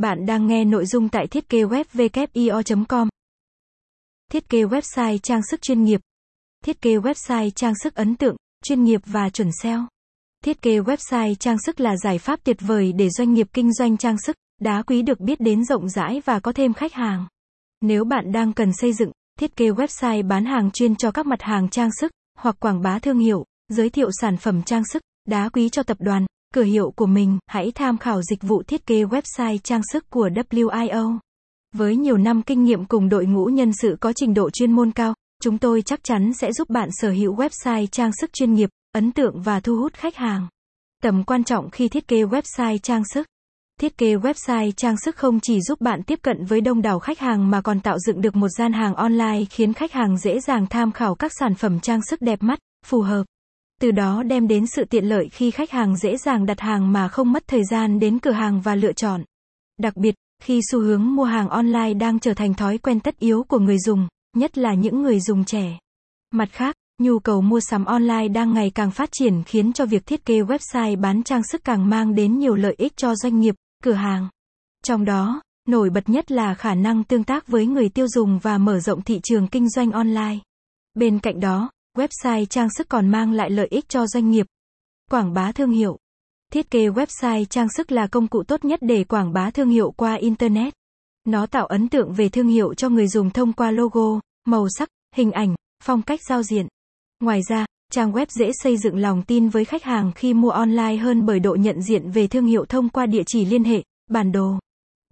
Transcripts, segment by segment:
Bạn đang nghe nội dung tại thiết kế web com Thiết kế website trang sức chuyên nghiệp. Thiết kế website trang sức ấn tượng, chuyên nghiệp và chuẩn SEO. Thiết kế website trang sức là giải pháp tuyệt vời để doanh nghiệp kinh doanh trang sức, đá quý được biết đến rộng rãi và có thêm khách hàng. Nếu bạn đang cần xây dựng, thiết kế website bán hàng chuyên cho các mặt hàng trang sức, hoặc quảng bá thương hiệu, giới thiệu sản phẩm trang sức, đá quý cho tập đoàn, cửa hiệu của mình, hãy tham khảo dịch vụ thiết kế website trang sức của WIO. Với nhiều năm kinh nghiệm cùng đội ngũ nhân sự có trình độ chuyên môn cao, chúng tôi chắc chắn sẽ giúp bạn sở hữu website trang sức chuyên nghiệp, ấn tượng và thu hút khách hàng. Tầm quan trọng khi thiết kế website trang sức. Thiết kế website trang sức không chỉ giúp bạn tiếp cận với đông đảo khách hàng mà còn tạo dựng được một gian hàng online khiến khách hàng dễ dàng tham khảo các sản phẩm trang sức đẹp mắt, phù hợp. Từ đó đem đến sự tiện lợi khi khách hàng dễ dàng đặt hàng mà không mất thời gian đến cửa hàng và lựa chọn. Đặc biệt, khi xu hướng mua hàng online đang trở thành thói quen tất yếu của người dùng, nhất là những người dùng trẻ. Mặt khác, nhu cầu mua sắm online đang ngày càng phát triển khiến cho việc thiết kế website bán trang sức càng mang đến nhiều lợi ích cho doanh nghiệp, cửa hàng. Trong đó, nổi bật nhất là khả năng tương tác với người tiêu dùng và mở rộng thị trường kinh doanh online. Bên cạnh đó, website trang sức còn mang lại lợi ích cho doanh nghiệp. Quảng bá thương hiệu. Thiết kế website trang sức là công cụ tốt nhất để quảng bá thương hiệu qua internet. Nó tạo ấn tượng về thương hiệu cho người dùng thông qua logo, màu sắc, hình ảnh, phong cách giao diện. Ngoài ra, trang web dễ xây dựng lòng tin với khách hàng khi mua online hơn bởi độ nhận diện về thương hiệu thông qua địa chỉ liên hệ, bản đồ.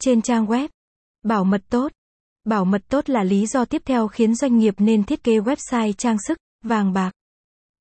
Trên trang web, bảo mật tốt. Bảo mật tốt là lý do tiếp theo khiến doanh nghiệp nên thiết kế website trang sức, vàng bạc.